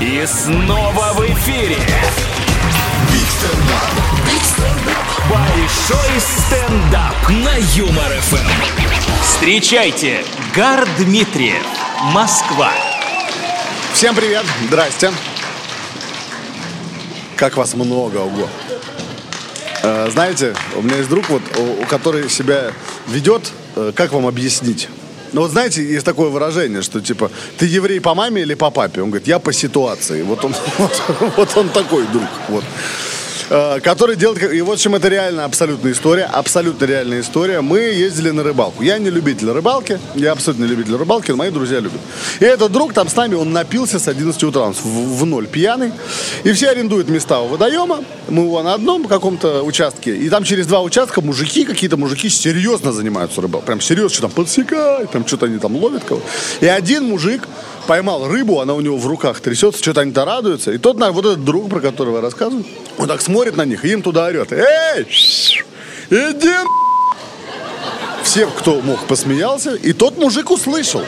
И снова в эфире. Большой стендап на Юмор ФМ. Встречайте, Гар Дмитриев, Москва. Всем привет, здрасте. Как вас много, ого. Э, знаете, у меня есть друг, вот, у, который себя ведет, э, как вам объяснить? Ну вот знаете, есть такое выражение, что типа, ты еврей по маме или по папе? Он говорит, я по ситуации. Вот он, вот, вот он такой друг. Вот. Э, который делает... И в общем, это реально абсолютная история. Абсолютно реальная история. Мы ездили на рыбалку. Я не любитель рыбалки. Я абсолютно не любитель рыбалки, но мои друзья любят. И этот друг там с нами, он напился с 11 утра. Он в, в ноль пьяный. И все арендуют места у водоема. Мы его на одном каком-то участке. И там через два участка мужики, какие-то мужики серьезно занимаются рыбалкой. Прям серьезно, что там подсекают, там что-то они там ловят кого И один мужик поймал рыбу, она у него в руках трясется, что-то они-то радуются. И тот, вот этот друг, про которого я рассказываю, он так смотрит на них и им туда орет. Эй, иди Все, кто мог, посмеялся. И тот мужик услышал.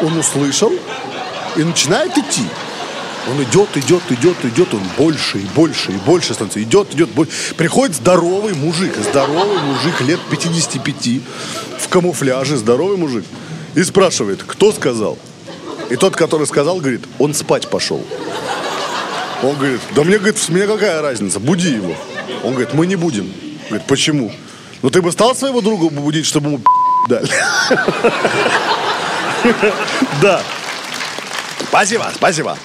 Он услышал и начинает идти. Он идет, идет, идет, идет, он больше и больше и больше становится. Идет, идет, больше. Приходит здоровый мужик, здоровый мужик лет 55 в камуфляже, здоровый мужик. И спрашивает, кто сказал? И тот, который сказал, говорит, он спать пошел. Он говорит, да мне, говорит, мне какая разница, буди его. Он говорит, мы не будем. Говорит, почему? Ну ты бы стал своего друга будить, чтобы ему дали? Да. Спасибо, спасибо.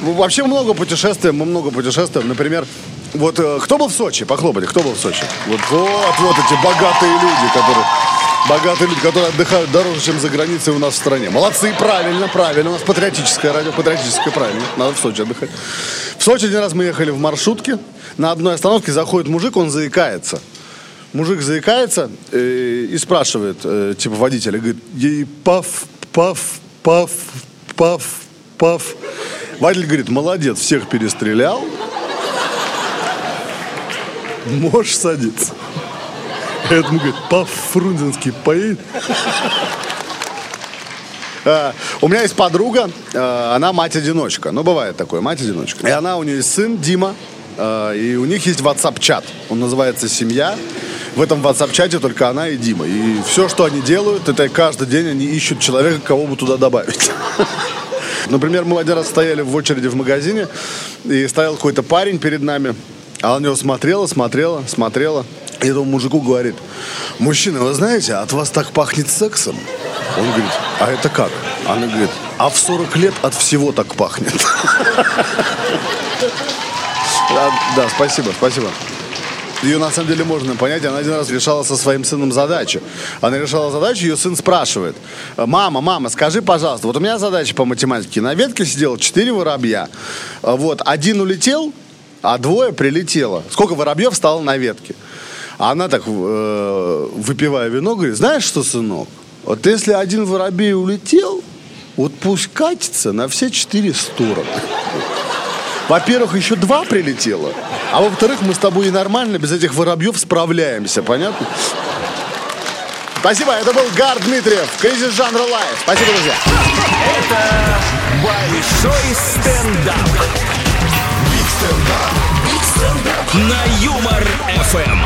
Вообще много путешествуем, мы много путешествуем. Например, вот э, кто был в Сочи? Похлопайте, кто был в Сочи? Вот, вот, вот эти богатые люди, которые богатые люди, которые отдыхают дороже, чем за границей у нас в стране. Молодцы, правильно, правильно. У нас патриотическое радио, патриотическое, правильно. Надо в Сочи отдыхать. В Сочи один раз мы ехали в маршрутке. На одной остановке заходит мужик, он заикается. Мужик заикается э, и спрашивает, э, типа водителя, говорит, ей паф, паф, паф, паф, паф. Водитель говорит, молодец, всех перестрелял. Можешь садиться. Поэтому говорит, по-фрунзенски поедет. А, у меня есть подруга, а, она мать-одиночка. Ну, бывает такое, мать-одиночка. И она, у нее есть сын Дима, а, и у них есть WhatsApp-чат. Он называется «Семья». В этом WhatsApp-чате только она и Дима. И все, что они делают, это каждый день они ищут человека, кого бы туда добавить. Например, мы один раз стояли в очереди в магазине, и стоял какой-то парень перед нами, а он него смотрела, смотрела, смотрела. И этому мужику говорит, мужчина, вы знаете, от вас так пахнет сексом. Он говорит, а это как? Она говорит, а в 40 лет от всего так пахнет. Да, спасибо, спасибо. Ее на самом деле можно понять. Она один раз решала со своим сыном задачу. Она решала задачу, ее сын спрашивает. Мама, мама, скажи, пожалуйста, вот у меня задача по математике. На ветке сидело 4 воробья. Вот, один улетел, а двое прилетело. Сколько воробьев стало на ветке? А она так, э, выпивая вино, говорит, знаешь что, сынок, вот если один воробей улетел, вот пусть катится на все четыре стороны. Во-первых, еще два прилетело, а во-вторых, мы с тобой и нормально без этих воробьев справляемся, понятно? Спасибо, это был Гар Дмитриев, кризис жанра live. Спасибо, друзья. Это большой стендап. Биг стендап. На Юмор ФМ.